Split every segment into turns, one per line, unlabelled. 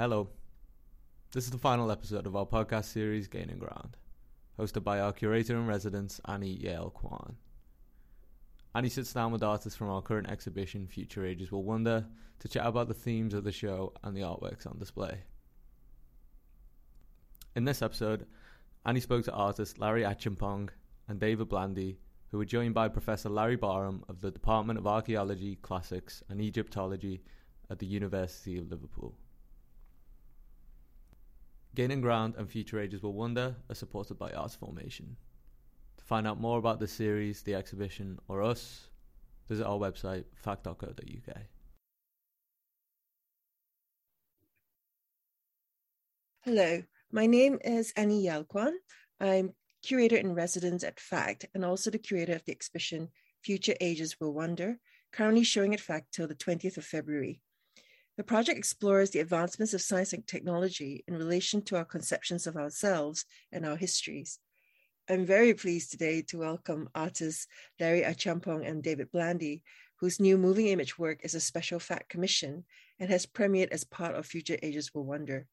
Hello. This is the final episode of our podcast series, Gaining Ground, hosted by our curator in residence, Annie Jael Kwan. Annie sits down with artists from our current exhibition, Future Ages Will Wonder, to chat about the themes of the show and the artworks on display. In this episode, Annie spoke to artists Larry Achiampong and David Blandy, who were joined by Professor Larry Barham of the Department of Archaeology, Classics and Egyptology at the University of Liverpool. Gaining Ground and Future Ages Will Wonder are supported by Arts Formation. To find out more about the series, the exhibition, or us, visit our website, fact.co.uk.
Hello, my name is Annie Jael Kwan. I'm curator in residence at FACT and also the curator of the exhibition Future Ages Will Wonder, currently showing at FACT till the 20th of February. The project explores the advancements of science and technology in relation to our conceptions of ourselves and our histories. I'm very pleased today to welcome artists Larry Achiampong and David Blandy, whose new moving image work is a special fact commission and has premiered as part of Future Ages Will Wonder.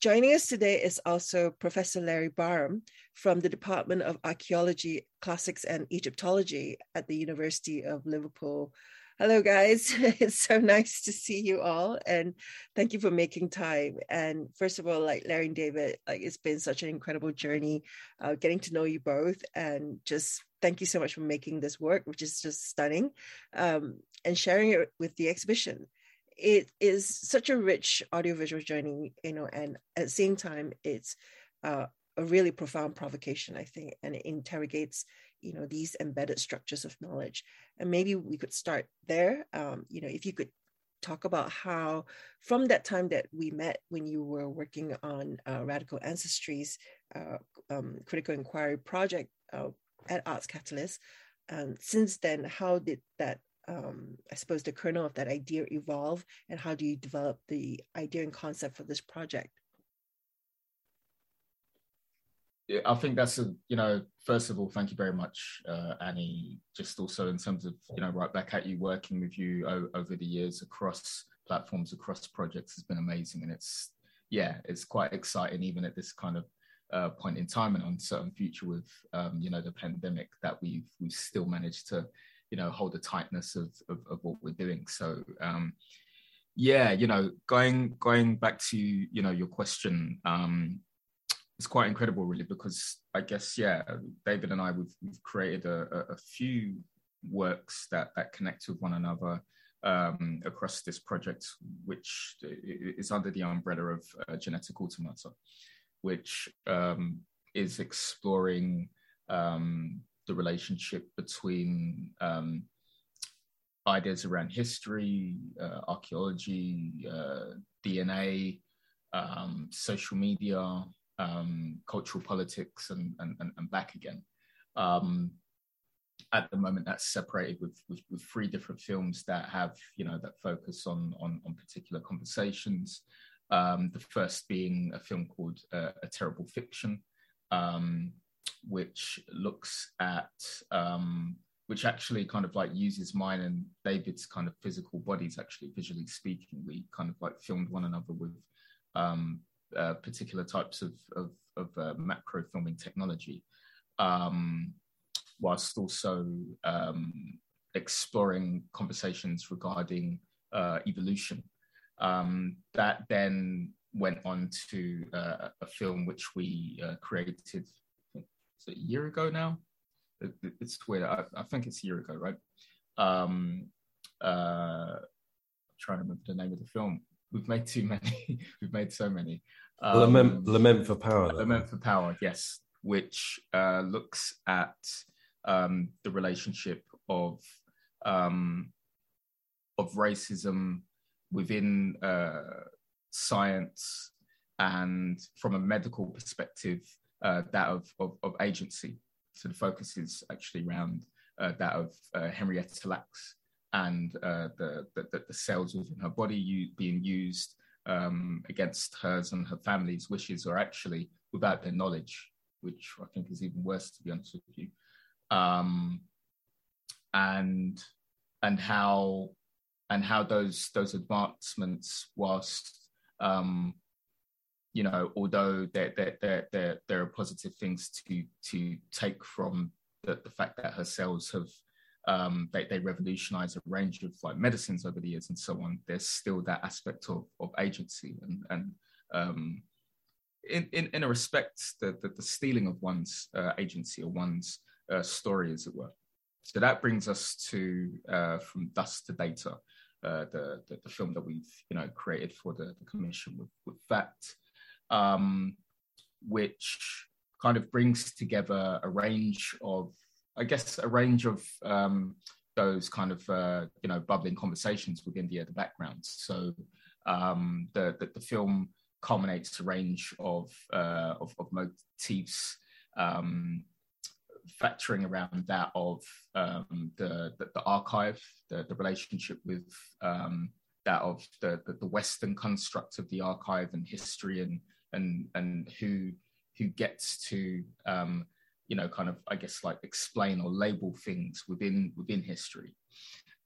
Joining us today is also Professor Larry Barham from the Department of Archaeology, Classics and Egyptology at the University of Liverpool. Hello, guys. It's so nice to see you all, and thank you for making time. And first of all, like Larry and David, like it's been such an incredible journey, uh, getting to know you both, and just thank you so much for making this work, which is just stunning, um, and sharing it with the exhibition. It is such a rich audiovisual journey, you know, and at the same time, it's uh, a really profound provocation, I think, and it interrogates you know these embedded structures of knowledge. And maybe we could start there. Um, you know if you could talk about how from that time that we met when you were working on uh, radical ancestries uh, um, critical inquiry project uh, at arts catalyst um, since then how did that um, i suppose the kernel of that idea evolve? And how do you develop the idea and concept for this project
I think that's a you know first of all thank you very much uh, Annie. Just also in terms of you know right back at you working with you o- over the years across platforms across projects has been amazing. And it's yeah it's quite exciting even at this kind of uh, point in time and uncertain future with um, you know the pandemic that we've we've still managed to you know hold the tightness of of, of what we're doing. So um, yeah you know going going back to you know your question um, it's quite incredible, really, because I guess yeah, David and I we've, we've created a, a, few works that that connect with one another um, across this project, which is under the umbrella of uh, Genetic Automata, which um, is exploring um, the relationship between um, ideas around history, uh, archaeology, uh, DNA, um, social media, um, cultural politics and, and, and back again. Um, at the moment, that's separated with, with, with, three different films that have, you know, that focus on, on, on particular conversations. Um, the first being a film called uh, A Terrible Fiction, um, which looks at, um, which actually kind of like uses mine and David's kind of physical bodies, actually visually speaking. We kind of like filmed one another with um, uh, particular types of, of, of uh, macro filming technology, um, whilst also um, exploring conversations regarding uh, evolution. Um, that then went on to uh, a film which we uh, created a year ago now. It, it's weird. I, I, think it's a year ago, right? Um, trying to remember the name of the film we've made too many. we've made so many.
Um, Lament, Lament for Power.
Lament for Power, yes, which uh, looks at um, the relationship of um, of racism within uh, science and from a medical perspective, uh, that of, of, of, agency. So the focus is actually around uh, that of uh, Henrietta Lacks and uh, the, the, the cells within her body being used um, against hers and her family's wishes or actually without their knowledge, which I think is even worse, to be honest with you. Um, and and how and how those those advancements, whilst um, you know, although there, there, there, there, there are positive things to, to take from the, the fact that her cells have, um, they, they revolutionize a range of like medicines over the years and so on, there's still that aspect of, of agency and, and um, in, in, in a respect, the, the, the stealing of one's uh, agency or one's uh, story, as it were. So that brings us to uh, From Dust to Data, uh, the, the, the, film that we've you know created for the, the commission with, with that um, which kind of brings together a range of, I guess, a range of um, those kind of uh, you know bubbling conversations within the the background. So um, the, the, the film culminates a range of uh, of, of motifs. Um, factoring around that of um, the, the, the archive, the the relationship with um, that of the, the, the Western construct of the archive and history and and and who who gets to um, you know kind of I guess like explain or label things within within history.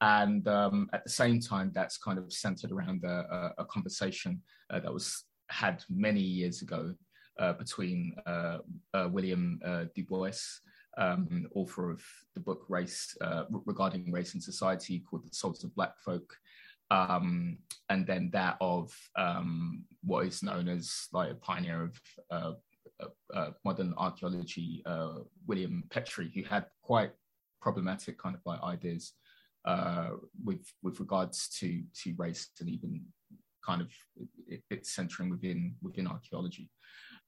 And um, at the same time, that's kind of centered around a, a conversation uh, that was had many years ago uh, between uh, uh William uh, Du Bois, um, author of the book Race uh, regarding race and society, called The Souls of Black Folk, um, and then that of um, what is known as like a pioneer of uh, uh, modern archaeology, uh, William Petrie, who had quite problematic kind of like ideas uh, with with regards to to race and even kind of it, it's centering within within archaeology.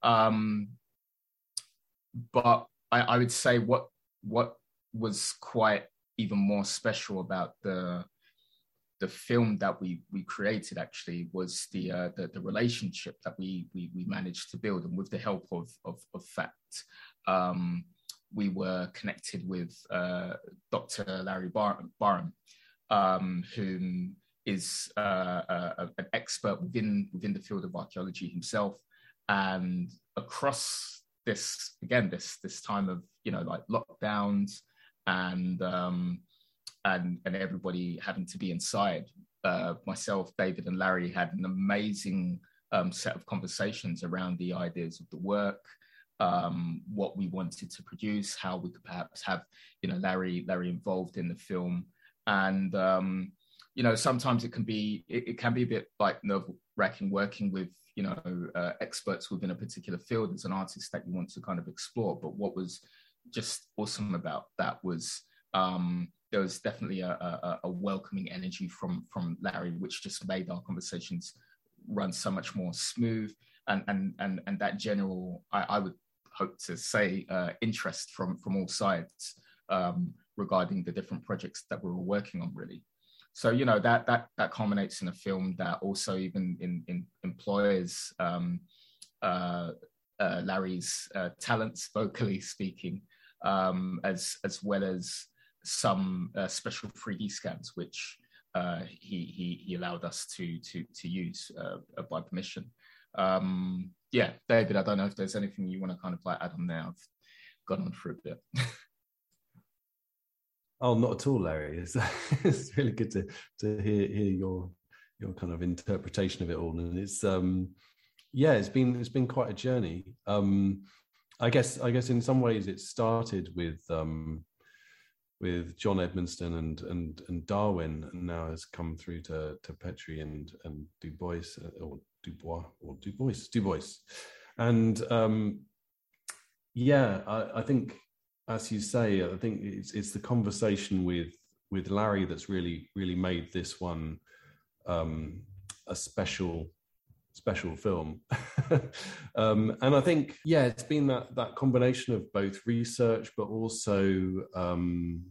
Um, but I, I would say what what was quite even more special about the the film that we we created actually was the uh, the, the, relationship that we, we, we managed to build, and with the help of of, of fact, um, we were connected with uh, Dr. Larry Bar- Barham, um, whom is uh, a, an expert within within the field of archaeology himself, and across this again this this time of you know like lockdowns and um, and and everybody having to be inside. Uh, myself, David, and Larry had an amazing um, set of conversations around the ideas of the work, um, what we wanted to produce, how we could perhaps have, you know, Larry Larry involved in the film, and um, you know, sometimes it can be it, it can be a bit like nerve wracking working with you know uh, experts within a particular field as an artist that you want to kind of explore. But what was just awesome about that was um, there was definitely a, a, a, welcoming energy from from Larry, which just made our conversations run so much more smooth, and and and and that general, I, I would hope to say, uh, interest from from all sides um, regarding the different projects that we were working on, really. So you know that that that culminates in a film that also even in, in employs um, uh, uh, Larry's uh, talents, vocally speaking, um, as as well as some uh, special 3D scans, which uh, he, he, he allowed us to to to use uh, by permission. Um, yeah, David, I don't know if there's anything you want to kind of like add on there. I've gone on for a bit.
oh, not at all, Larry. It's, it's really good to to hear hear your your kind of interpretation of it all, and it's um yeah, it's been it's been quite a journey. Um, I guess I guess in some ways it started with um with John Edmonstone and and and Darwin, and now has come through to to Petrie and and Du Bois uh, or Dubois or Du Bois Du Bois, and um, yeah, I, I think as you say, I think it's it's the conversation with with Larry that's really really made this one um, a special special film. um, and I think, yeah, it's been that that combination of both research, but also, um,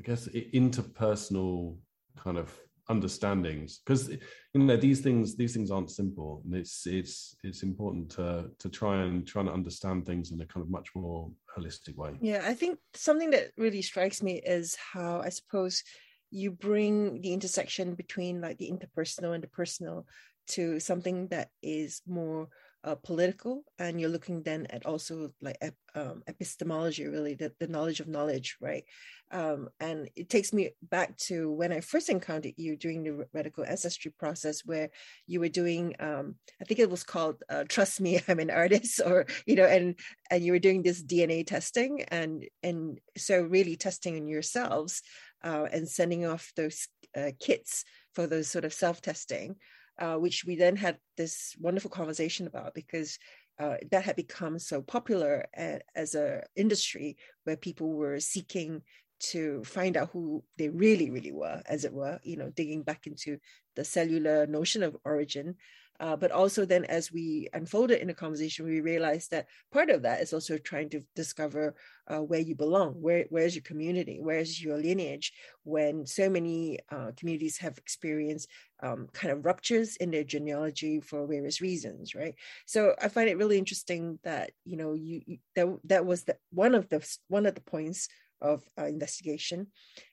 I guess, interpersonal kind of understandings. Because you know these things these things aren't simple, and it's it's it's important to to try and try and understand things in a kind of much more holistic way.
Yeah, I think something that really strikes me is how I suppose you bring the intersection between like the interpersonal and the personal to something that is more uh, political and you're looking then at also like um, epistemology really the, the knowledge of knowledge right? Um, and it takes me back to when i first encountered you during the radical ancestry process where you were doing um, i think it was called uh, trust me i'm an artist or you know and and you were doing this dna testing and and so really testing on yourselves uh, and sending off those uh, kits for those sort of self-testing uh, which we then had this wonderful conversation about because uh, that had become so popular as a industry where people were seeking to find out who they really really were as it were you know digging back into the cellular notion of origin uh, but also then as we unfolded in the conversation, we realized that part of that is also trying to discover uh, where you belong, where, where's your community, where's your lineage, when so many uh, communities have experienced um, kind of ruptures in their genealogy for various reasons, right? So I find it really interesting that, you know, you, you that, that was the, one of the, one of the points of uh, investigation.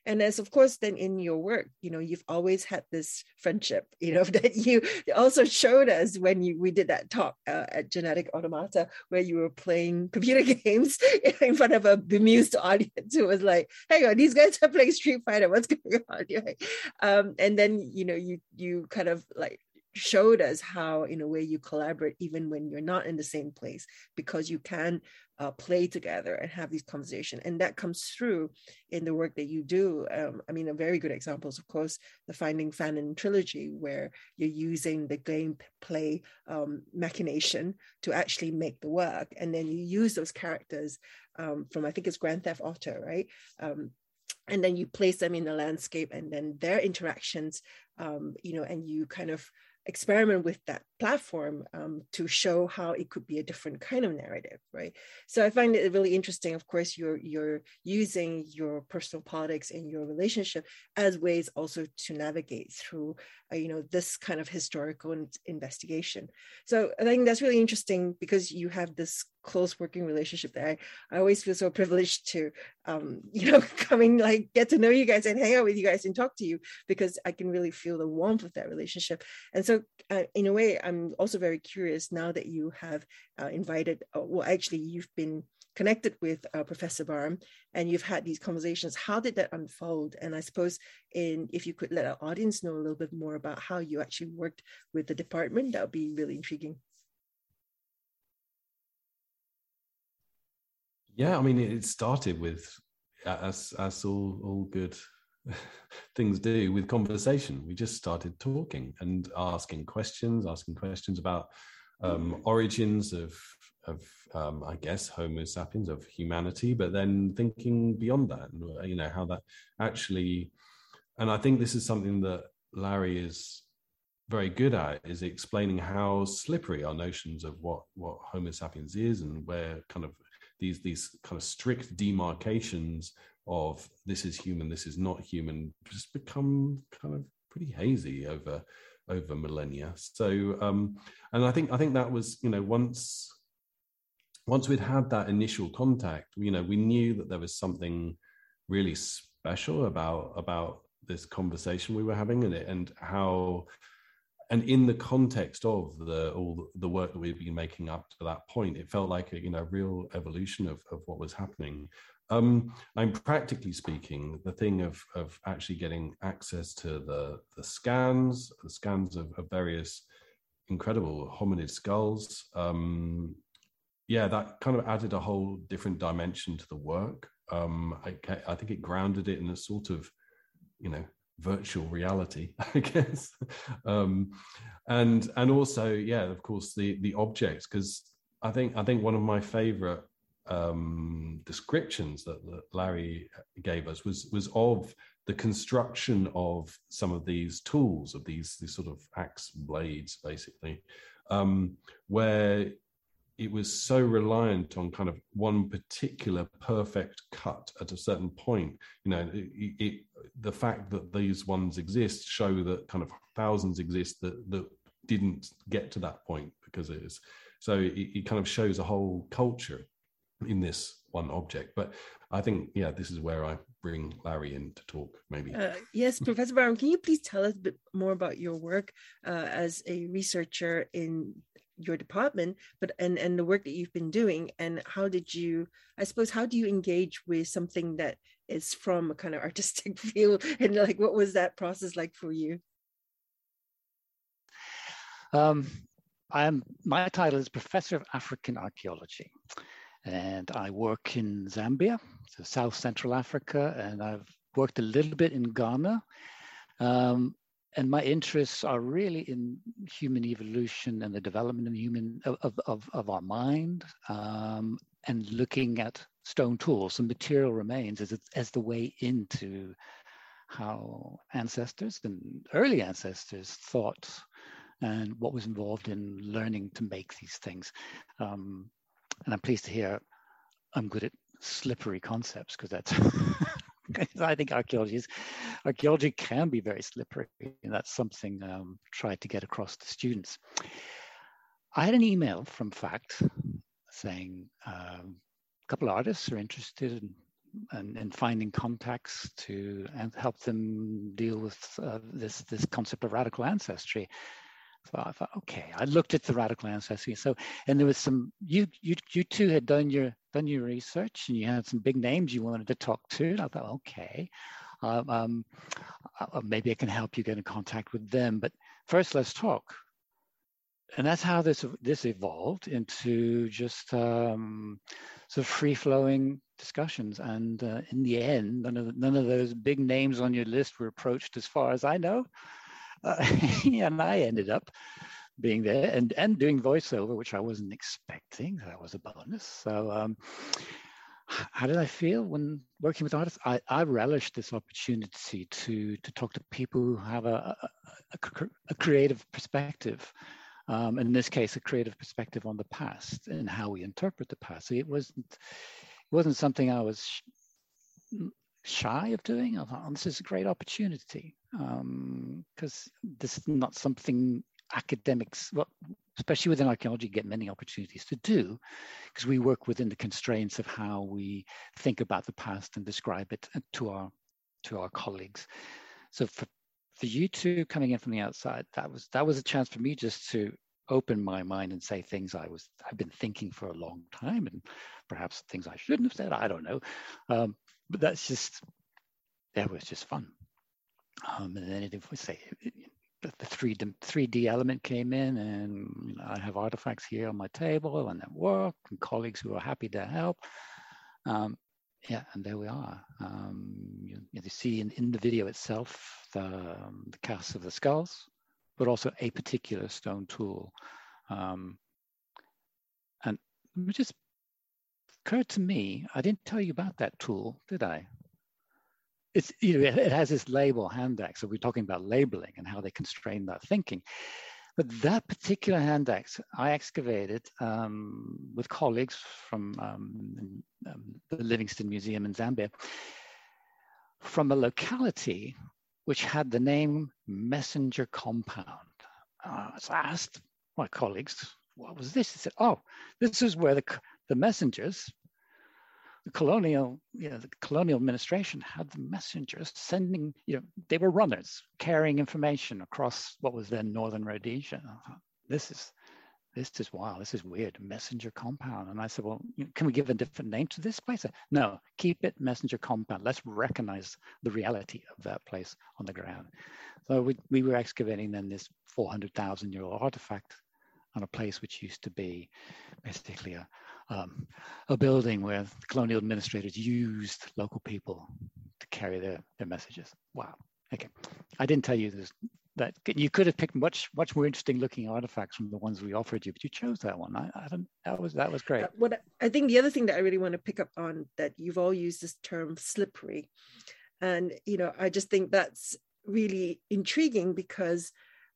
And as of course then in your work you know you've always had this friendship you know that you also showed us when you we did that talk uh, at genetic automata where you were playing computer games in front of a bemused audience who was like hey on these guys are playing street fighter? What's going on? Um, and then you know you you kind of like showed us how in a way you collaborate even when you're not in the same place because you can uh, play together and have these conversations and that comes through in the work that you do. Um, i mean a very good example is of course the finding fanon trilogy where you're using the gameplay um, machination to actually make the work and then you use those characters um, from i think it's grand theft auto right? Um, and then you place them in the landscape and then their interactions um, you know and you kind of experiment with that platform um, to show how it could be a different kind of narrative right? So i find it really interesting of course you're you're using your personal politics and your relationship as ways also to navigate through uh, you know this kind of historical investigation. So i think that's really interesting because you have this close working relationship that I, I always feel so privileged to um, you know coming like get to know you guys and hang out with you guys and talk to you because I can really feel the warmth of that relationship and so uh, in a way I'm also very curious now that you have uh, invited uh, well actually you've been connected with uh, Professor Barham and you've had these conversations. How did that unfold? And I suppose in if you could let our audience know a little bit more about how you actually worked with the department, that would be really intriguing.
Yeah, I mean, it started with as as all all good things do with conversation. We just started talking and asking questions, asking questions about um, origins of of um, I guess Homo sapiens of humanity, but then thinking beyond that, you know how that actually, and I think this is something that Larry is very good at is explaining how slippery our notions of what what Homo sapiens is and where kind of these these kind of strict demarcations of this is human, this is not human, just become kind of pretty hazy over over millennia. So, um, and I think I think that was you know once once we'd had that initial contact, you know, we knew that there was something really special about about this conversation we were having and it and how and in the context of the all the work that we've been making up to that point it felt like a you know real evolution of, of what was happening. Um i'm practically speaking the thing of of actually getting access to the the scans the scans of, of various incredible hominid skulls um yeah that kind of added a whole different dimension to the work. Um I, I think it grounded it in a sort of you know virtual reality i guess. Um and and also yeah of course the the objects because i think i think one of my favorite um descriptions that, that larry gave us was was of the construction of some of these tools of these these sort of axe blades basically um where it was so reliant on kind of one particular perfect cut at a certain point you know it, it, the fact that these ones exist show that kind of thousands exist that that didn't get to that point because it is. So it, it kind of shows a whole culture in this one object. But i think yeah this is where i bring larry in to talk maybe. Uh,
yes professor Barham, can you please tell us a bit more about your work uh, as a researcher in your department, but and and the work that you've been doing, and how did you? I suppose how do you engage with something that is from a kind of artistic field, and like what was that process like for you?
Um, I am. My title is Professor of African Archaeology, and I work in Zambia, so South Central Africa, and I've worked a little bit in Ghana. Um, and my interests are really in human evolution and the development of human of, of, of our mind um, and looking at stone tools and material remains as, as the way into how ancestors and early ancestors thought and what was involved in learning to make these things. Um, and I'm pleased to hear I'm good at slippery concepts because that's I think archaeology is archaeology can be very slippery, and that's something um, tried to get across to students. I had an email from FACT saying um, a couple of artists are interested in, in, in, finding contacts to and help them deal with uh, this this concept of radical ancestry. So I thought, okay, I looked at the radical ancestry. So, and there was some, you, you, you two had done your, done your research and you had some big names you wanted to talk to. And I thought, okay, um, um, uh, maybe I can help you get in contact with them. But first, let's talk. And that's how this this evolved into just um, sort of free flowing discussions. And uh, in the end, none of none of those big names on your list were approached, as far as I know. Uh, and I ended up being there and, and doing voiceover, which I wasn't expecting. That was a bonus. So, um, how did I feel when working with artists? I, I relished this opportunity to to talk to people who have a, a, a, creative perspective. Um, in this case, a creative perspective on the past and how we interpret the past. So it wasn't it wasn't something I was shy of doing. I thought, oh, this is a great opportunity because um, this is not something academics, well, especially within archaeology, get many opportunities to do because we work within the constraints of how we think about the past and describe it to our to our colleagues. So for for you two coming in from the outside, that was that was a chance for me just to open my mind and say things I was I've been thinking for a long time and perhaps things I shouldn't have said. I don't know. Um, but that's just that was just fun. Um, and then it, we say the three three D element came in, and I have artifacts here on my table and at work, and colleagues who are happy to help. Um, yeah, and there we are. Um, you, you, see in, in the video itself the, um, the casts of the skulls, but also a particular stone tool. Um, and it just occurred to me, I didn't tell you about that tool, did I? It's, you know, it has this label, hand axe. So we're talking about labeling and how they constrain that thinking. But that particular hand axe, I excavated um, with colleagues from um, um, the Livingstone Museum in Zambia from a locality which had the name Messenger Compound. Uh, so I asked my colleagues, what was this? They said, oh, this is where the, the messengers, the colonial, you know, the colonial administration had the messengers sending, you know, they were runners carrying information across what was then Northern Rhodesia. This is, this is wild. this is weird, messenger compound. And I said, well, can we give a different name to this place? Said, no, keep it messenger compound. Let's recognize the reality of that place on the ground. So we, we were excavating then this 400,000 year old artifact on a place which used to be basically a, um, a building where colonial administrators used local people to carry their, their messages. Wow. Okay. I didn't tell you this, that you could have picked much much more interesting looking artifacts from the ones we offered you, but you chose that one. I, I don't. That was that was great. Uh,
what I think the other thing that I really want to pick up on that you've all used this term slippery, and you know I just think that's really intriguing because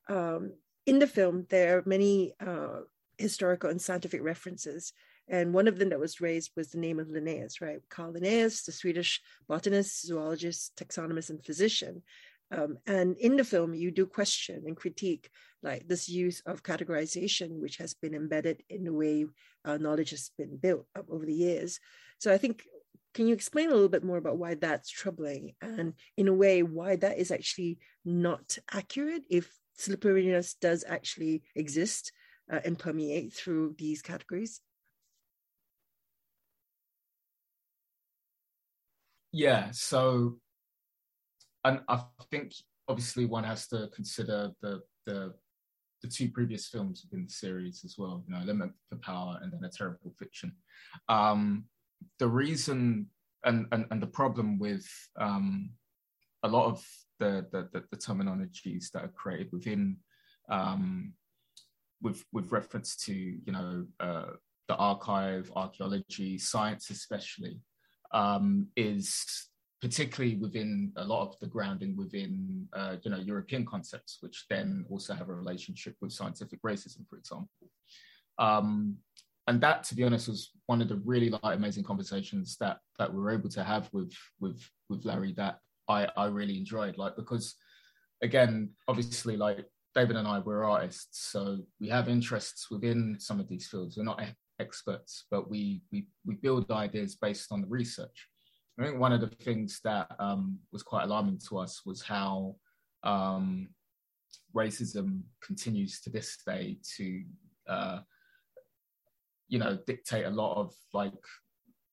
um, in the film, there are many uh, historical and scientific references. And one of them that was raised was the name of Linnaeus, right? Carl Linnaeus, the Swedish botanist, zoologist, taxonomist, and physician. Um, and in the film, you do question and critique like this use of categorization, which has been embedded in the way uh, knowledge has been built up over the years. So I think, can you explain a little bit more about why that's troubling, and in a way, why that is actually not accurate if slipperiness does actually exist uh, and permeate through these categories?
Yeah, so, and I think obviously one has to consider the the the two previous films within the series as well. You know, Lament for Power and then A Terrible Fiction. Um, the reason and, and and the problem with um, a lot of the, the, the terminologies that are created within um, with with reference to you know uh, the archive, archaeology, science especially, um, is particularly within a lot of the grounding within uh, you know European concepts, which then also have a relationship with scientific racism, for example. Um, and that, to be honest, was one of the really like amazing conversations that that we were able to have with with with Larry that I I really enjoyed, like because again, obviously, like David and I, we're artists, so we have interests within some of these fields. We're not experts, but we we we build ideas based on the research. I think one of the things that um, was quite alarming to us was how um, racism continues to this day to, uh, you know, dictate a lot of like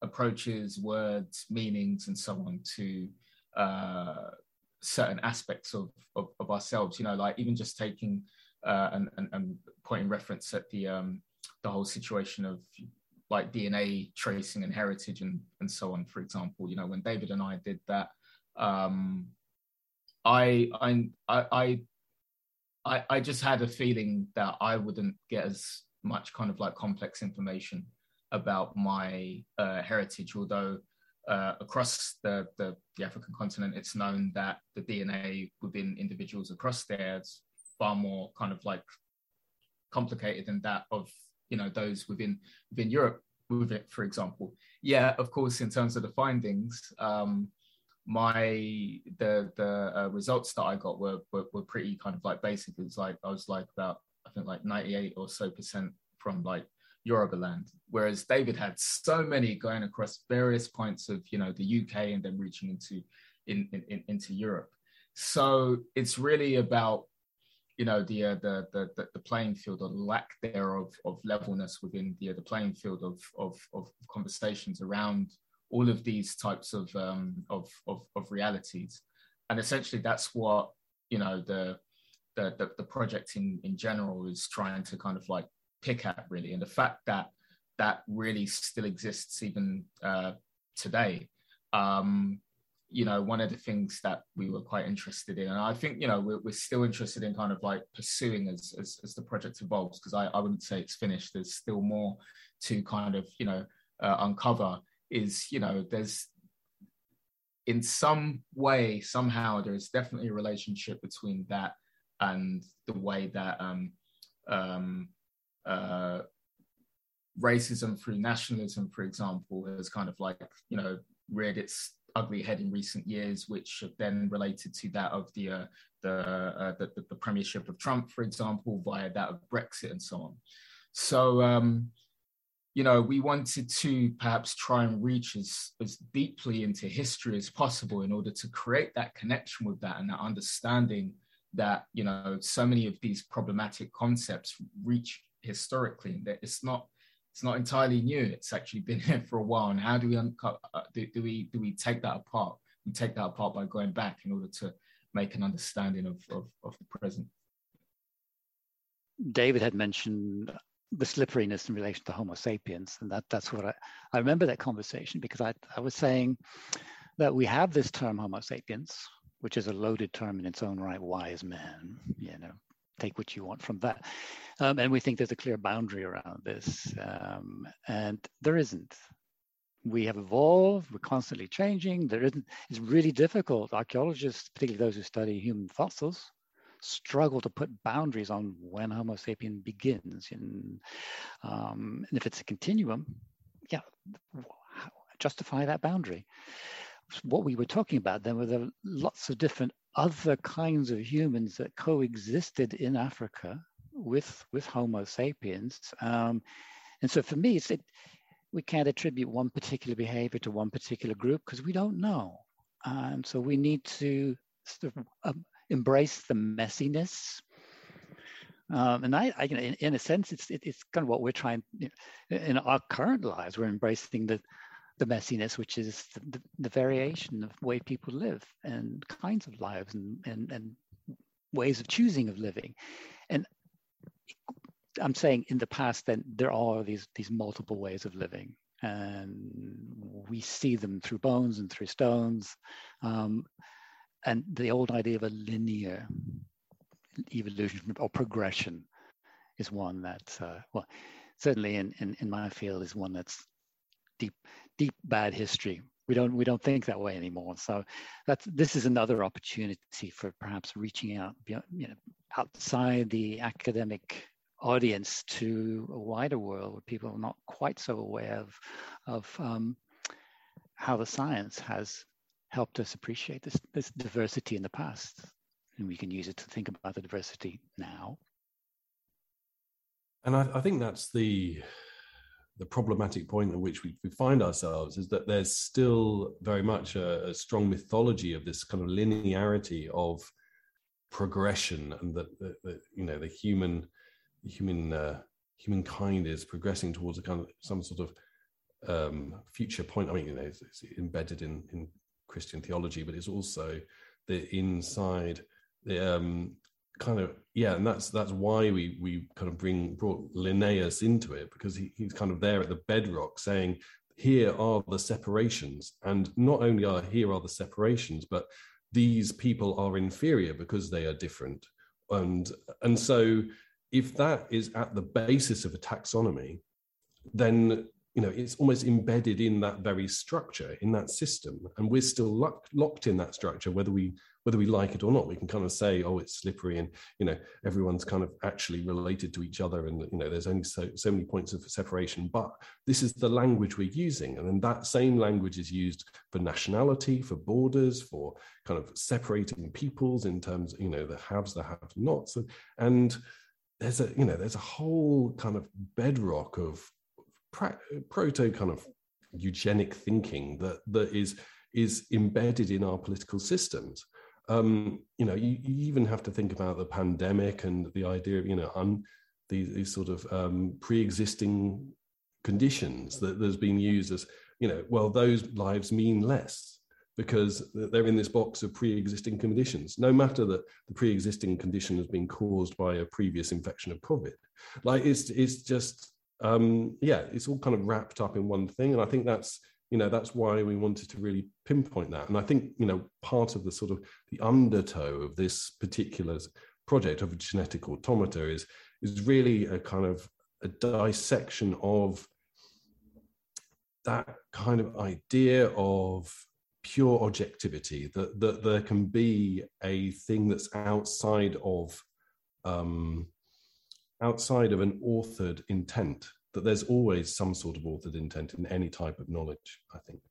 approaches, words, meanings, and so on to uh, certain aspects of, of, of ourselves. You know, like even just taking uh, and, and, and pointing reference at the um, the whole situation of like DNA tracing and heritage and, and so on, for example. You know, when David and I did that, um, I, I, I, I, I just had a feeling that I wouldn't get as much kind of like complex information about my uh, heritage, although uh, across the, the, the, African continent, it's known that the DNA within individuals across there is far more kind of like complicated than that of you know those within within Europe with it, for example. Yeah, of course, in terms of the findings, um, my the the uh, results that I got were, were, were pretty kind of like basic. It was like I was like about I think like ninety eight or so percent from like Yoruba land, whereas David had so many going across various points of you know the UK and then reaching into in, in, into Europe. So it's really about you know the, uh, the, the the playing field or lack thereof of levelness within the the playing field of, of of conversations around all of these types of um, of, of of realities, and essentially that's what you know the the the, the project in in general is trying to kind of like pick at really, and the fact that that really still exists even uh, today. Um, you know, one of the things that we were quite interested in, and I think, you know, we're, we're still interested in kind of like pursuing as, as, as the project evolves, because I, I wouldn't say it's finished. There's still more to kind of, you know, uh, uncover is, you know, there's in some way, somehow, there is definitely a relationship between that and the way that um, um, uh, racism through nationalism, for example, has kind of like, you know, reared its ugly head in recent years, which have then related to that of the, uh, the, uh, the, the, premiership of Trump, for example, via that of Brexit and so on. So, um, you know, we wanted to perhaps try and reach as, as deeply into history as possible in order to create that connection with that and that understanding that, you know, so many of these problematic concepts reach historically, that it's not it's not entirely new. It's actually been here for a while. And how do we uncut? Uh, do, do, we do we take that apart? We take that apart by going back in order to make an understanding of, of, of the present.
David had mentioned the slipperiness in relation to Homo sapiens, and that that's what I I remember that conversation because I I was saying that we have this term Homo sapiens, which is a loaded term in its own right, wise man, you know, take what you want from that. Um, and we think there's a clear boundary around this, um, and there isn't. We have evolved, we're constantly changing. There isn't, it's really difficult. Archaeologists, particularly those who study human fossils, struggle to put boundaries on when Homo sapien begins. And, um, and if it's a continuum, yeah, justify that boundary. What we were talking about then were the lots of different other kinds of humans that coexisted in Africa with with Homo sapiens. Um, and so for me, it's it, we can't attribute one particular behavior to one particular group because we don't know. And um, so we need to sort of um, embrace the messiness Um, and I, I in, in, a sense, it's it, it's kind of what we're trying you know, in our current lives. We're embracing the the messiness, which is the, the, variation of way people live and kinds of lives and, and, and ways of choosing of living. And I'm saying in the past, then there are these these multiple ways of living, and we see them through bones and through stones. Um, and the old idea of a linear evolution or progression is one that, uh, well, certainly in, in, in my field is one that's deep, deep bad history. We don't we don't think that way anymore. So that's this is another opportunity for perhaps reaching out, you know, outside the academic audience to a wider world where people are not quite so aware of of um, how the science has helped us appreciate this this diversity in the past and we can use it to think about the diversity now.
And I, I think that's the the problematic point at which we, we, find ourselves is that there's still very much a, a, strong mythology of this kind of linearity of progression and that, that, you know the human human uh, humankind is progressing towards a kind of some sort of um, future point. I mean, you know, it's, it's embedded in in Christian theology, but it's also the inside the um, kind of yeah, and that's that's why we we kind of bring brought Linnaeus into it because he, he's kind of there at the bedrock saying here are the separations, and not only are here are the separations, but these people are inferior because they are different, and and so if that is at the basis of a taxonomy, then you know it's almost embedded in that very structure in that system and we're still locked, locked in that structure whether we whether we like it or not. We can kind of say oh it's slippery and you know everyone's kind of actually related to each other and you know there's only so, so many points of separation. But this is the language we're using and then that same language is used for nationality for borders for kind of separating peoples in terms you know the haves the have nots and, and there's a you know there's a whole kind of bedrock of proto kind of eugenic thinking that that is is embedded in our political systems. Um, you know, you, you, even have to think about the pandemic and the idea of you know un, these, these sort of um, pre-existing conditions that there's been used as you know well those lives mean less because they're in this box of pre-existing conditions no matter that the pre-existing condition has been caused by a previous infection of covid like it's it's just um, yeah, it's all kind of wrapped up in one thing. And I think that's, you know, that's why we wanted to really pinpoint that. And I think, you know, part of the sort of the undertow of this particular project of genetic automata is is really a kind of a dissection of that kind of idea of pure objectivity that that there can be a thing that's outside of um, outside of an authored intent, that there's always some sort of authored intent in any type of knowledge, I think.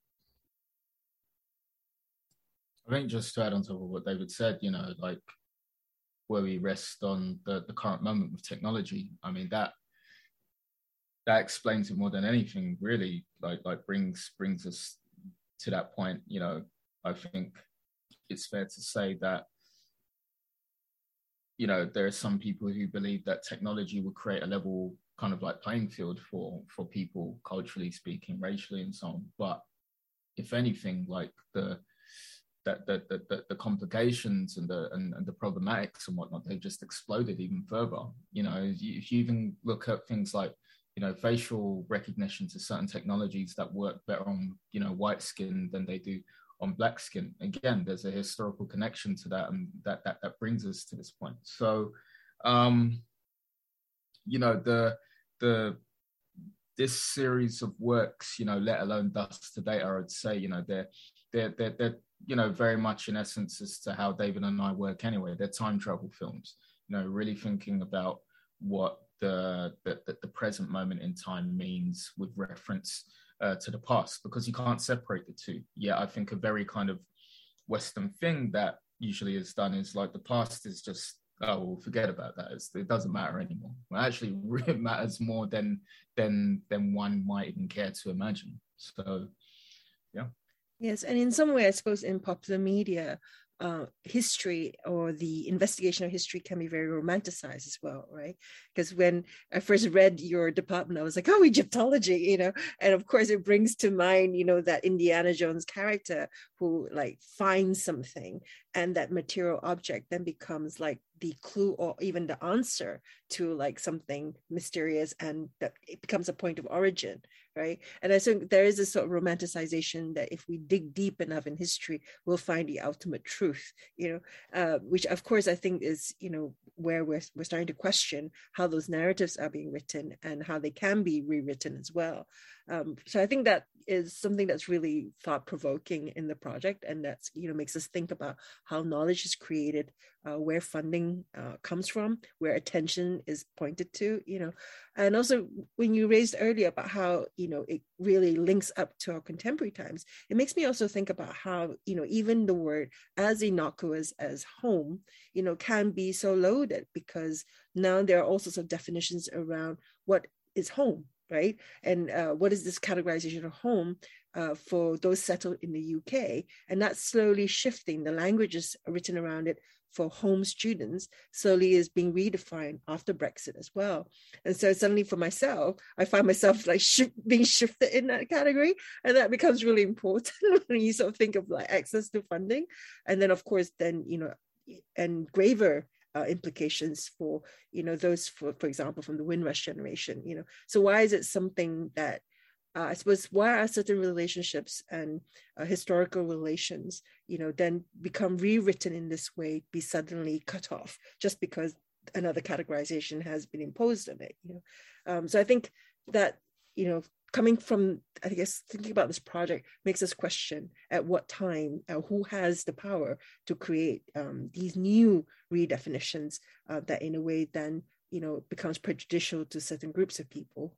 I think just to add on top of what David said, you know, like where we rest on the, the current moment with technology, I mean that that explains it more than anything, really. Like like brings brings us to that point. You know, I think it's fair to say that you know there are some people who believe that technology will create a level kind of like playing field for for people culturally speaking racially and so on but if anything like the that the, the, the, complications and the and, and, the problematics and whatnot they've just exploded even further you know if you, if you even look at things like you know facial recognition to certain technologies that work better on you know white skin than they do on black skin. Again, there's a historical connection to that, and that that that brings us to this point. So, um, you know, the the this series of works, you know, let alone Dust to Data, I would say, you know, they're they're they're, they're you know very much in essence as to how David and I work anyway. They're time travel films. You know, really thinking about what the the, the present moment in time means with reference uh, to the past because you can't separate the two. Yeah, I think a very kind of Western thing that usually is done is like the past is just oh well, forget about that. It's, it doesn't matter anymore. Well, actually, it matters more than than than one might even care to imagine. So, yeah.
Yes, and in some way, I suppose in popular media, uh, history or the investigation of history can be very romanticized as well, right? Because when I first read your department, I was like, oh, Egyptology, you know, and of course it brings to mind, you know, that Indiana Jones character who like finds something and that material object then becomes like the clue or even the answer to like something mysterious and that it becomes a point of origin right? And i think there is a sort of romanticization that if we dig deep enough in history we'll find the ultimate truth you know uh, which of course i think is you know where we're, we're starting to question how those narratives are being written and how they can be rewritten as well. Um, so I think that is something that's really thought provoking in the project, and that's you know makes us think about how knowledge is created, uh, where funding uh, comes from, where attention is pointed to, you know, and also when you raised earlier about how you know it really links up to our contemporary times, it makes me also think about how you know even the word as innocuous as home, you know, can be so loaded because now there are all sorts of definitions around what is home right? And uh, what is this categorization of home uh, for those settled in the UK? And that's slowly shifting. The languages written around it for home students slowly is being redefined after Brexit as well. And so suddenly for myself, I find myself like sh- being shifted in that category. And that becomes really important when you sort of think of like access to funding. And then of course, then, you know, and graver uh, implications for you know those for for example from the Windrush generation you know so why is it something that uh, I suppose why are certain relationships and uh, historical relations you know then become rewritten in this way be suddenly cut off just because another categorization has been imposed on it you know? Um, so I think that you know coming from i guess thinking about this project makes us question at what time uh, who has the power to create um, these new redefinitions uh, that in a way then you know becomes prejudicial to certain groups of people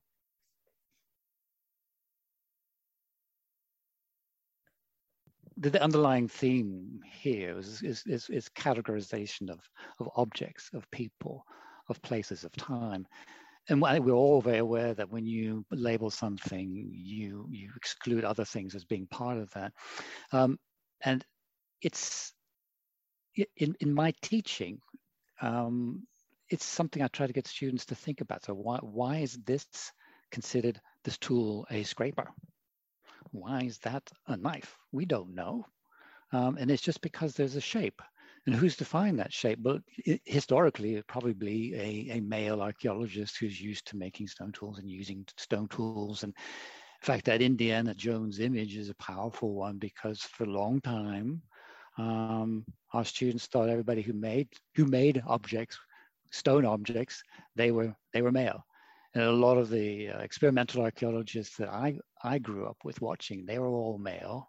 the, underlying theme here is, is, is, is categorization of, of objects, of people, of places, of time and we're all very aware that when you label something, you you exclude other things as being part of that. Um, and it's in in my teaching, um, it's something I try to get students to think about. So why why is this considered this tool a scraper? Why is that a knife? We don't know. Um, and it's just because there's a shape. And who's defined that shape? Well, it, historically, it probably a, a male archaeologist who's used to making stone tools and using stone tools. And in fact, that Indiana Jones image is a powerful one because for a long time, um, our students thought everybody who made who made objects, stone objects, they were they were male. And a lot of the uh, experimental archaeologists that I I grew up with watching, they were all male.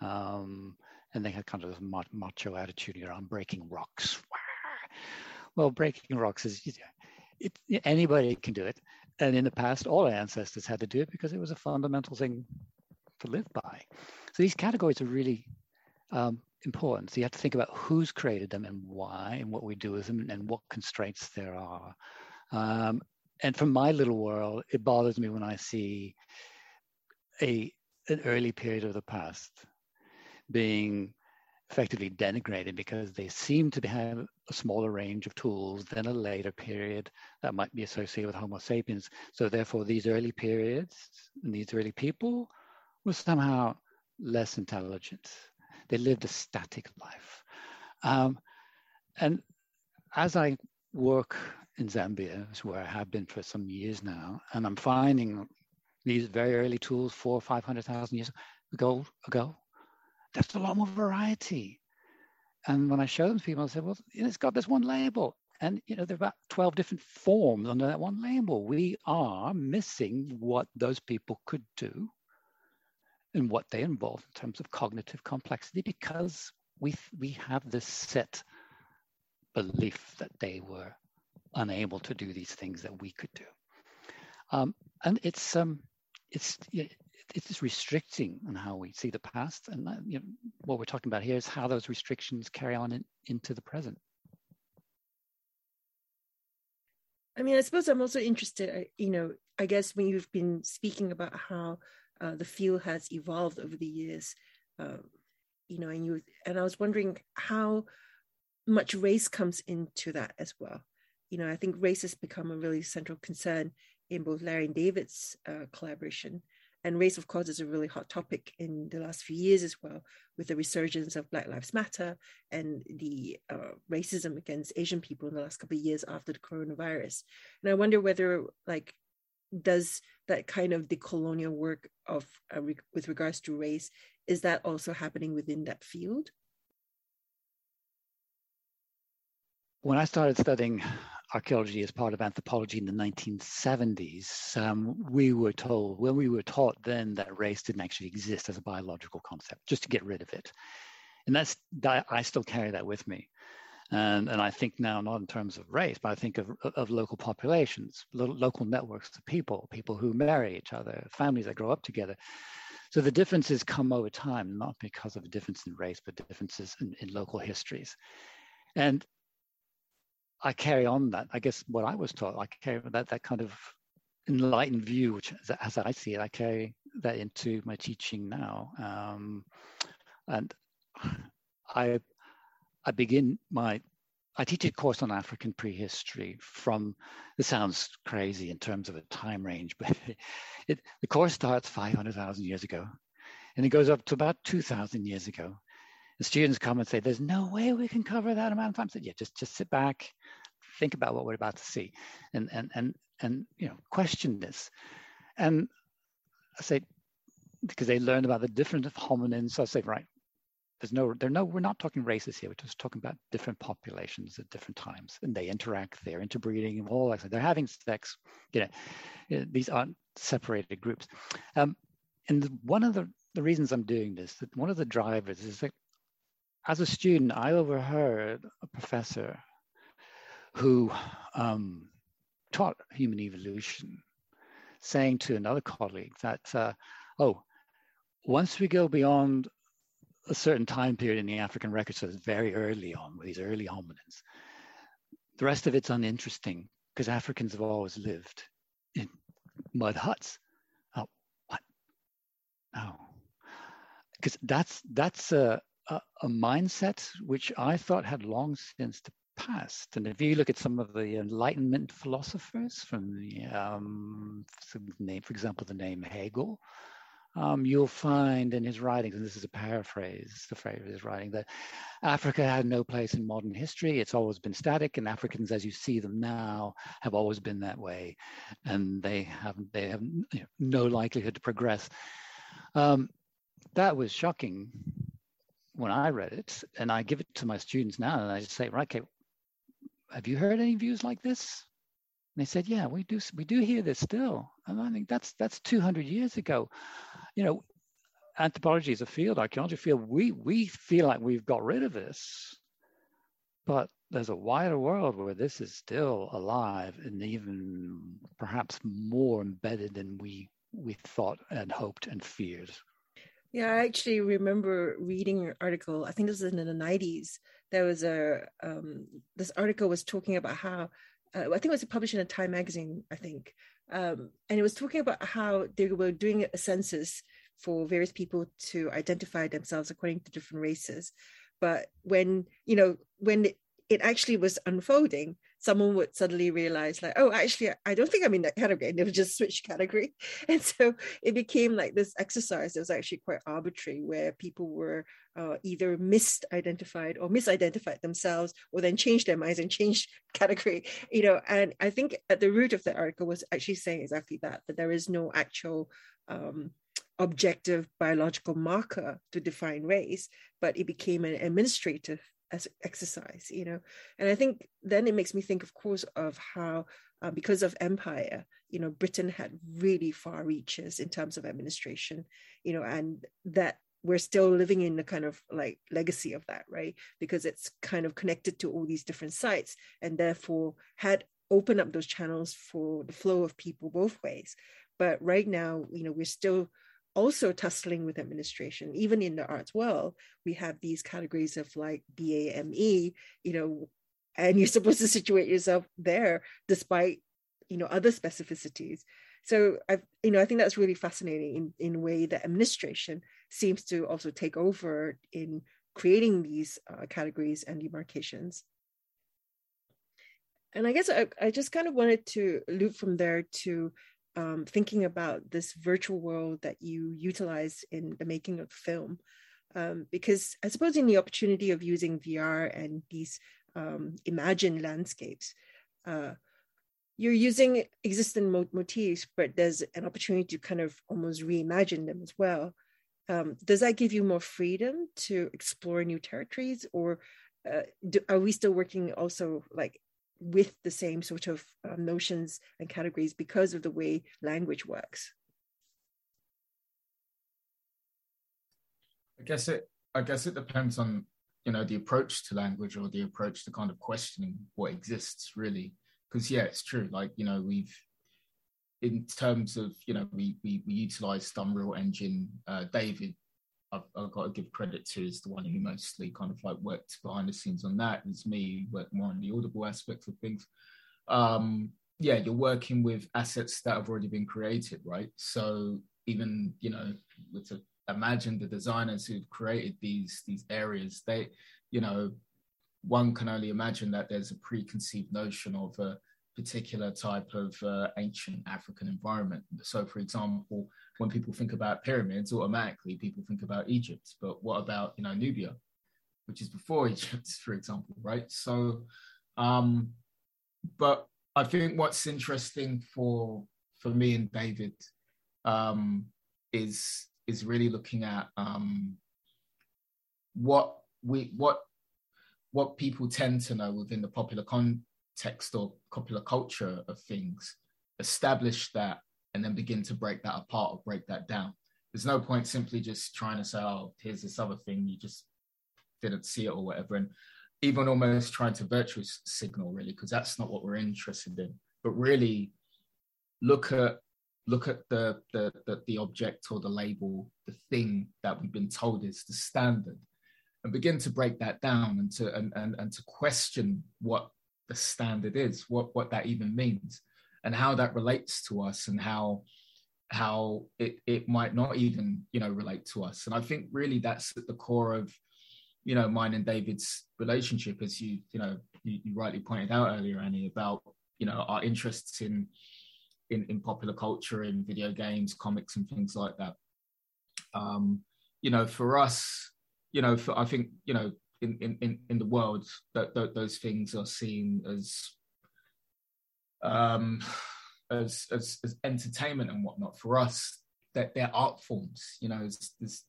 Um, and they had kind of this macho attitude you know i'm breaking rocks. Well breaking rocks is it, anybody can do it. And in the past all our ancestors had to do it because it was a fundamental thing to live by. So these categories are really um, important. So you have to think about who's created them and why and what we do with them and what constraints there are. Um, and from my little world it bothers me when i see a an early period of the past being effectively denigrated because they seem to have a smaller range of tools than a later period that might be associated with Homo sapiens. So therefore, these early periods and these early people were somehow less intelligent. They lived a static life. Um, and as I work in Zambia, where I have been for some years now, and I'm finding these very early tools four or 500,000 years ago, ago there's a lot more variety. And when I show them to people, I say, well, it's got this one label. And you know, there are about 12 different forms under that one label. We are missing what those people could do and what they involve in terms of cognitive complexity because we we have this set belief that they were unable to do these things that we could do. Um, and it's um, it's it is restricting on how we see the past. And you know, what we're talking about here is how those restrictions carry on in, into the present.
I mean, I suppose I'm also interested, you know, I guess when you've been speaking about how uh, the field has evolved over the years, uh, you know, and you and I was wondering how much race comes into that as well. You know, I think race has become a really central concern in both Larry and David's uh, collaboration. And race, of course, is a really hot topic in the last few years as well, with the resurgence of Black Lives Matter and the uh, racism against Asian people in the last couple of years after the coronavirus. And I wonder whether, like, does that kind of decolonial work of uh, re- with regards to race is that also happening within that field?
When I started studying archaeology as part of anthropology in the 1970s, um, we were told, when we were taught then that race didn't actually exist as a biological concept, just to get rid of it. And that's, I still carry that with me. And, and I think now, not in terms of race, but I think of, of local populations, lo- local networks of people, people who marry each other, families that grow up together. So the differences come over time, not because of a difference in race, but differences in, in local histories. And I carry on that. I guess what I was taught, I carry that that kind of enlightened view, which as I see it, I carry that into my teaching now. Um, and I I begin my I teach a course on African prehistory from, this sounds crazy in terms of a time range, but it, the course starts 500,000 years ago and it goes up to about 2,000 years ago. The students come and say, there's no way we can cover that amount of time. I said, yeah, just, just sit back, think about what we're about to see and, and, and, and, you know, question this. And I say, because they learned about the difference of hominins, so I say, right, there's no there no we're not talking races here. We're just talking about different populations at different times. And they interact they're interbreeding and all that they're having sex you know these aren't separated groups. Um, and one of the, the reasons i'm doing this that one of the drivers is that as a student i overheard a professor who um, taught human evolution saying to another colleague that uh, oh once we go beyond a certain time period in the African record, so it's very early on with these early hominins. The rest of it's uninteresting because Africans have always lived in mud huts. Oh, what? No, because that's that's a, a, a mindset which I thought had long since passed. And if you look at some of the Enlightenment philosophers from the um, name, for example, the name Hegel, um, you'll find in his writings, and this is a paraphrase, the phrase of his writing, that Africa had no place in modern history. It's always been static, and Africans, as you see them now, have always been that way, and they have they have no likelihood to progress. Um, that was shocking when I read it, and I give it to my students now, and I just say, right, okay, have you heard any views like this? And they said, yeah, we do, we do hear this still. And I think that's, that's 200 years ago. You know, anthropology is a field, archaeology field, we, we feel like we've got rid of this, but there's a wider world where this is still alive and even perhaps more embedded than we, we thought and hoped and feared.
Yeah, I actually remember reading an article. I think this was in the 90s. There was a um, this article was talking about how uh, I think it was published in a Time magazine, I think, um, and it was talking about how they were doing a census for various people to identify themselves according to different races. But when you know when it, it actually was unfolding, someone would suddenly realize like oh actually i don't think i'm in that category. And they would just switch category. And so it became like this exercise that was actually quite arbitrary where people were uh, either misidentified or misidentified themselves or then changed their minds and changed category you know? And i think at the root of the article was actually saying exactly that that there is no actual um, objective biological marker to define race, but it became an administrative as exercise you know? And i think then it makes me think of course of how uh, because of empire you know britain had really far reaches in terms of administration you know and that we're still living in the kind of like legacy of that right? Because it's kind of connected to all these different sites and therefore had opened up those channels for the flow of people both ways. But right now you know we're still also tussling with administration. Even in the arts world, we have these categories of like BAME, you know, and you're supposed to situate yourself there despite you know other specificities so i you know i think that's really fascinating in in a way that administration seems to also take over in creating these uh, categories and demarcations and i guess I, I just kind of wanted to loop from there to um, thinking about this virtual world that you utilize in the making of the film um, because i suppose in the opportunity of using vr and these um, imagined landscapes uh, you're using existing motifs, but there's an opportunity to kind of almost reimagine them as well. Um, does that give you more freedom to explore new territories, or uh, do, are we still working also like with the same sort of uh, notions and categories because of the way language works?
I guess it. I guess it depends on you know the approach to language or the approach to kind of questioning what exists really because yeah, it's true. Like you know, we've in terms of you know we we, we utilized Unreal Engine. Uh, David, I've, I've, got to give credit to is the one who mostly kind of like worked behind the scenes on that. It's me work more on the audible aspects of things. Um, yeah, you're working with assets that have already been created, right? So even you know, a, imagine the designers who've created these these areas, they you know one can only imagine that there's a preconceived notion of a particular type of uh, ancient African environment. So, for example, when people think about pyramids, automatically people think about Egypt. But what about you know Nubia, which is before Egypt, for example, right? So, um, but I think what's interesting for for me and David um, is is really looking at um, what we what what people tend to know within the popular context or popular culture of things, establish that and then begin to break that apart or break that down. There's no point simply just trying to say, oh, here's this other thing, you just didn't see it or whatever. And even almost trying to virtue signal, really, because that's not what we're interested in. But really look at look at the, the the the object or the label, the thing that we've been told is the standard, and begin to break that down and to and, and, and to question what the standard is, what what that even means, and how that relates to us, and how how it it might not even you know relate to us. And I think really that's at the core of you know mine and David's relationship, as you you know you, you rightly pointed out earlier, Annie, about you know our interests in in, in popular culture, in video games, comics, and things like that. Um, you know, for us, you know, for, I think you know, in in in the world, that, that those things are seen as um as, as as entertainment and whatnot. For us, that they're art forms. You know, this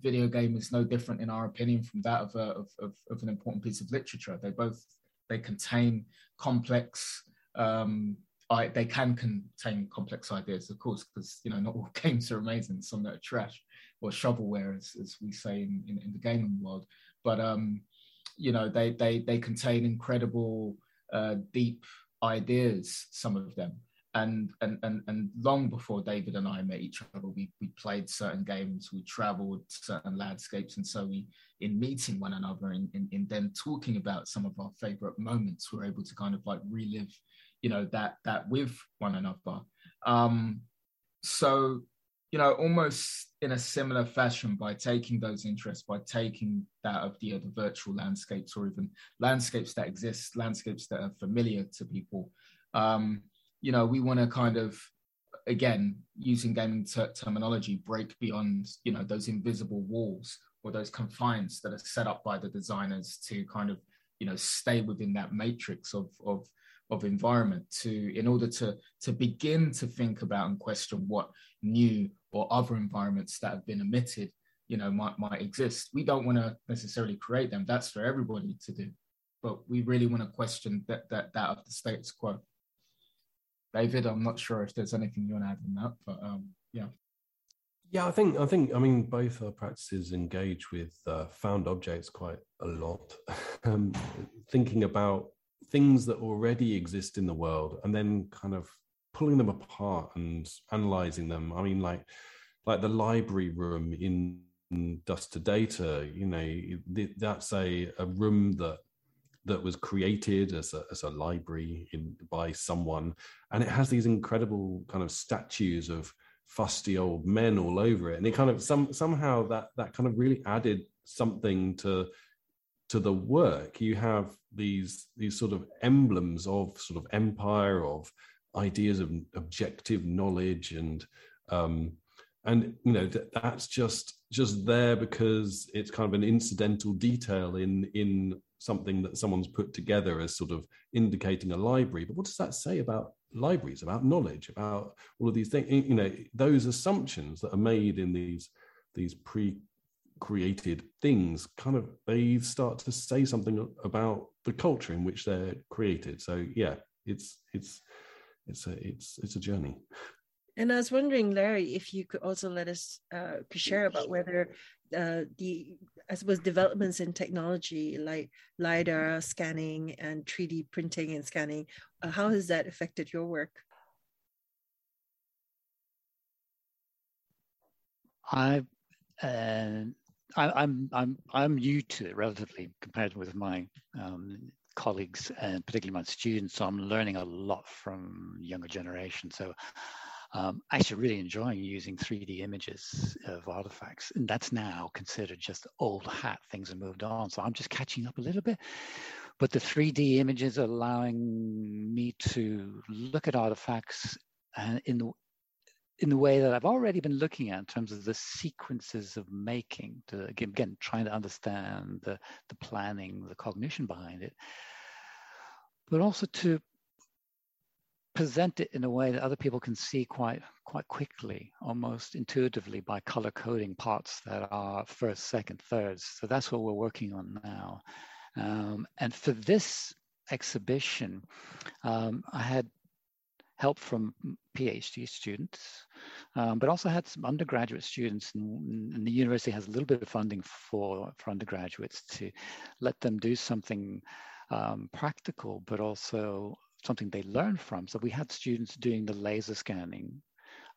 video game is no different in our opinion from that of, a, of, of, of an important piece of literature. They both they contain complex um, I, they can contain complex ideas, of course, because you know not all games are amazing. Some that are trash or shovelware, as, as we say in, in, in the gaming world. But um, you know they they they contain incredible, uh, deep ideas. Some of them, and and and and long before David and I met each other, we we played certain games, we travelled certain landscapes, and so we, in meeting one another and in, in, in then talking about some of our favourite moments, we're able to kind of like relive you know that that with one another um so you know almost in a similar fashion by taking those interests by taking that of the, the virtual landscapes or even landscapes that exist landscapes that are familiar to people. Um you know we want to kind of again using gaming ter- terminology break beyond you know those invisible walls or those confines that are set up by the designers to kind of you know stay within that matrix of of of environment to in order to to begin to think about and question what new or other environments that have been emitted you know might might exist. We don't want to necessarily create them. That's for everybody to do. But we really want to question that that that of the status quo. David i'm not sure if there's anything you want to add on that but um yeah.
Yeah i think i think i mean both our practices engage with uh, found objects quite a lot. Um, thinking about things that already exist in the world and then kind of pulling them apart and analyzing them. I mean like like the library room in dust to data you know that's a, a room that that was created as a, as a library in, by someone, and it has these incredible kind of statues of fusty old men all over it, and it kind of some somehow that that kind of really added something to to the work. You have these these sort of emblems of sort of empire of ideas of objective knowledge and um, and you know that, that's just just there because it's kind of an incidental detail in in something that someone's put together as sort of indicating a library but what does that say about libraries about knowledge about all of these things you know those assumptions that are made in these these pre created things kind of they start to say something about the culture in which they're created so yeah it's it's it's a it's it's a journey
and I was wondering, Larry, if you could also let us uh, share about whether uh, the, I suppose, developments in technology like LiDAR scanning and 3D printing and scanning, uh, how has that affected your work?
I, uh, I, am I'm I'm new to it relatively compared with my um, colleagues and particularly my students. So I'm learning a lot from younger generation. So um, actually really enjoying using 3D images of artifacts. And that's now considered just old hat. Things have moved on. So I'm just catching up a little bit. But the 3D images are allowing me to look at artifacts and in the in the way that I've already been looking at in terms of the sequences of making, to again, trying to understand the, the planning, the cognition behind it, but also to present it in a way that other people can see quite quite quickly, almost intuitively by color coding parts that are first, second, thirds. So that's what we're working on now. Um, and for this exhibition, um, I had help from PhD students, um, but also had some undergraduate students, and, and, the university has a little bit of funding for, for undergraduates to let them do something um, practical, but also something they learn from. So we had students doing the laser scanning,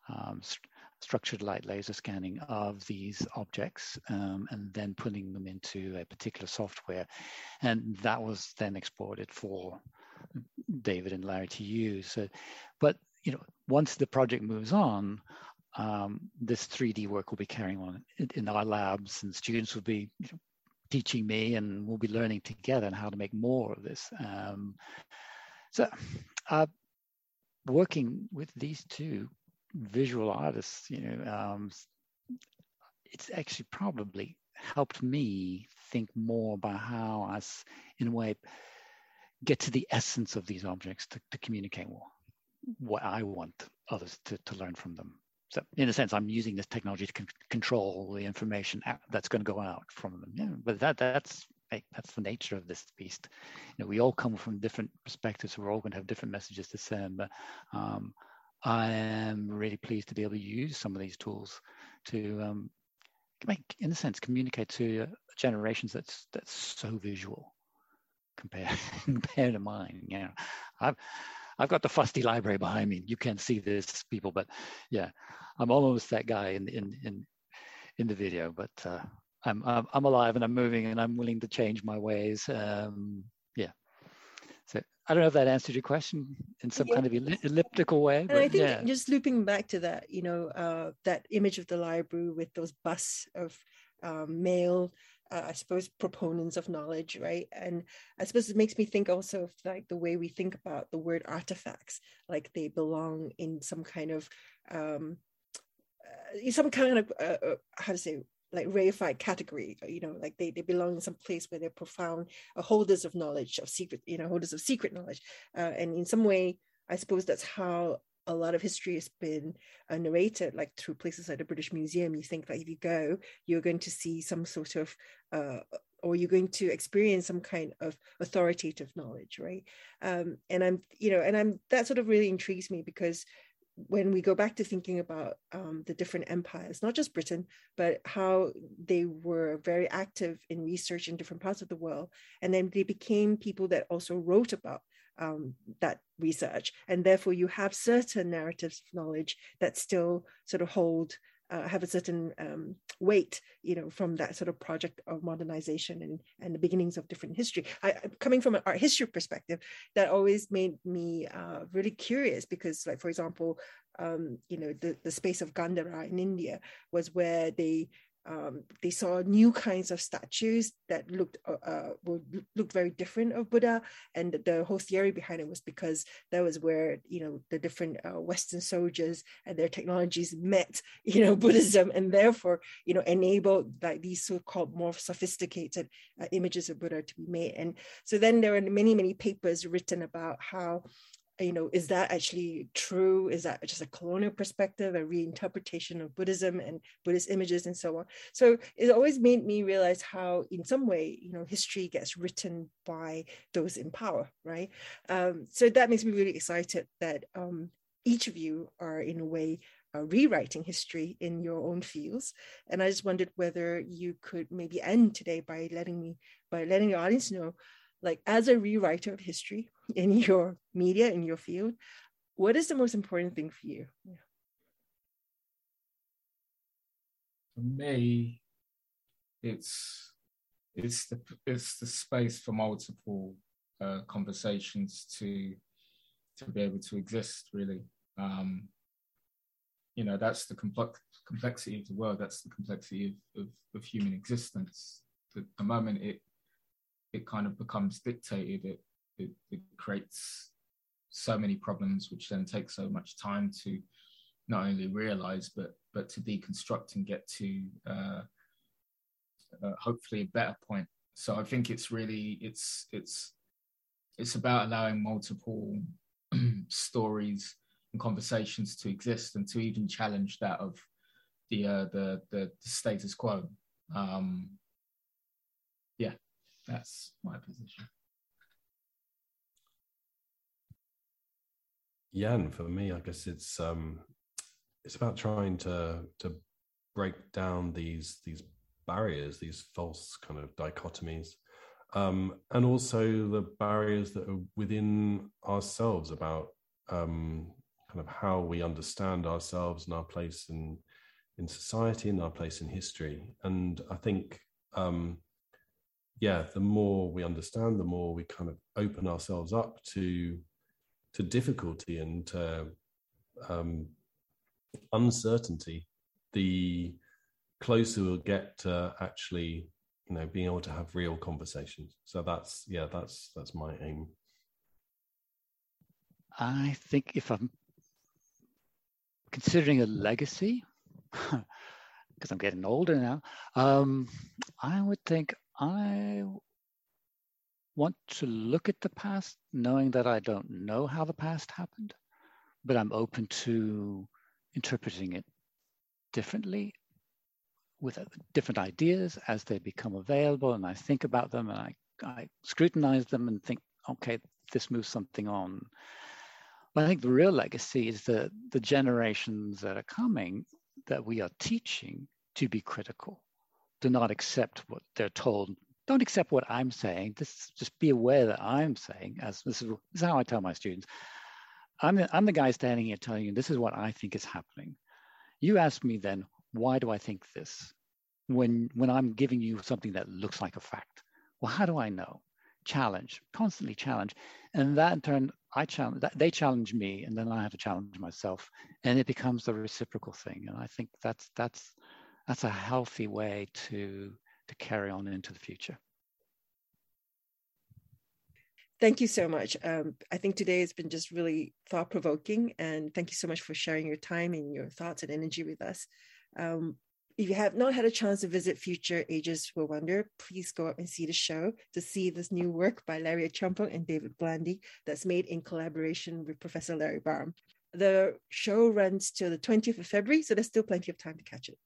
um, st structured light laser scanning of these objects um, and then putting them into a particular software. And that was then exported for David and Larry to use. So, but you know, once the project moves on, um, this 3D work will be carrying on in, in our labs and students will be you know, teaching me and we'll be learning together on how to make more of this. Um, so, uh, working with these two visual artists, you know, um, it's actually probably helped me think more about how I, in a way, get to the essence of these objects to, to communicate what I want others to, to learn from them. So in a sense, I'm using this technology to con- control the information that's going to go out from them. Yeah, but that that's that's the nature of this beast. You know, we all come from different perspectives. We're all going to have different messages to send. But um, I am really pleased to be able to use some of these tools to um, make, in a sense, communicate to generations that's that's so visual compared compared to mine. You know, I've I've got the fusty library behind me. You can't see this, people, but yeah, I'm almost that guy in in in in the video. But uh, I'm, I'm alive and I'm moving and I'm willing to change my ways. Um, yeah. So I don't know if that answered your question in some yeah. kind of elliptical way.
But, and I think yeah. just looping back to that, you know, uh, that image of the library with those busts of um, male, uh, I suppose, proponents of knowledge, right? And I suppose it makes me think also of like the way we think about the word artifacts, like they belong in some kind of um, uh, some kind of uh, uh how to say like reified category you know like they, they belong in some place where they're profound uh, holders of knowledge of secret you know holders of secret knowledge uh, and in some way i suppose that's how a lot of history has been uh, narrated like through places like the british museum. You think that if you go you're going to see some sort of uh, or you're going to experience some kind of authoritative knowledge right? Um, and i'm you know and i'm that sort of really intrigues me because when we go back to thinking about um, the different empires, not just Britain, but how they were very active in research in different parts of the world, and then they became people that also wrote about um, that research, and therefore you have certain narratives of knowledge that still sort of hold uh, have a certain um, weight, you know, from that sort of project of modernization and, and the beginnings of different history. I, coming from an art history perspective, that always made me uh, really curious because, like, for example, um, you know, the, the space of Gandhara in India was where they um, they saw new kinds of statues that looked uh, uh looked very different of Buddha, and the whole theory behind it was because that was where you know the different uh, Western soldiers and their technologies met, you know, Buddhism, and therefore you know enabled like these so-called more sophisticated uh, images of Buddha to be made. And so then there are many many papers written about how you know, is that actually true? Is that just a colonial perspective, a reinterpretation of Buddhism and Buddhist images and so on? So it always made me realize how, in some way, you know, history gets written by those in power, right? Um, so that makes me really excited that um, each of you are, in a way, uh, rewriting history in your own fields. And I just wondered whether you could maybe end today by letting me, by letting the audience know like as a rewriter of history in your media in your field what is the most important thing for you? Yeah.
for me it's it's the it's the space for multiple uh, conversations to to be able to exist really. Um you know that's the complex complexity of the world. That's the complexity of, of, of human existence. The, the moment it it kind of becomes dictated, it, it, it creates so many problems, which then take so much time to not only realize, but but to deconstruct and get to uh, uh, hopefully a better point. So I think it's really it's it's it's about allowing multiple stories and conversations to exist and to even challenge that of the uh, the, the, the status quo. Um, yeah, that's my position.
Yeah, and for me, I guess it's um, it's about trying to to break down these these barriers, these false kind of dichotomies, um, and also the barriers that are within ourselves about um, kind of how we understand ourselves and our place in in society and our place in history. And I think um, yeah, the more we understand, the more we kind of open ourselves up to to difficulty and to um, uncertainty, the closer we'll get to actually, you know, being able to have real conversations. So that's yeah, that's that's my aim.
I think if I'm considering a legacy, because I'm getting older now, um, I would think I want to look at the past knowing that I don't know how the past happened, but I'm open to interpreting it differently with uh, different ideas as they become available and I think about them and I, I scrutinize them and think, okay, this moves something on. But I think the real legacy is the, the generations that are coming that we are teaching to be critical do not accept what they're told. Don't accept what I'm saying. Just, just be aware that I'm saying, as this is, this is how I tell my students. I'm the, I'm the guy standing here telling you this is what I think is happening. You ask me then, why do I think this? When, when I'm giving you something that looks like a fact. Well, how do I know? Challenge, constantly challenge. And that in turn, I challenge, they challenge me and then I have to challenge myself. And it becomes a reciprocal thing. And I think that's, that's, that's a healthy way to to carry on into the future
thank you so much um, i think today has been just really thought provoking and thank you so much for sharing your time and your thoughts and energy with us um, if you have not had a chance to visit Future Ages Will Wonder, please go up and see the show to see this new work by Larry Achiampong and David Blandy that's made in collaboration with Professor Larry Barham. The show runs till the 20th of February, so there's still plenty of time to catch it.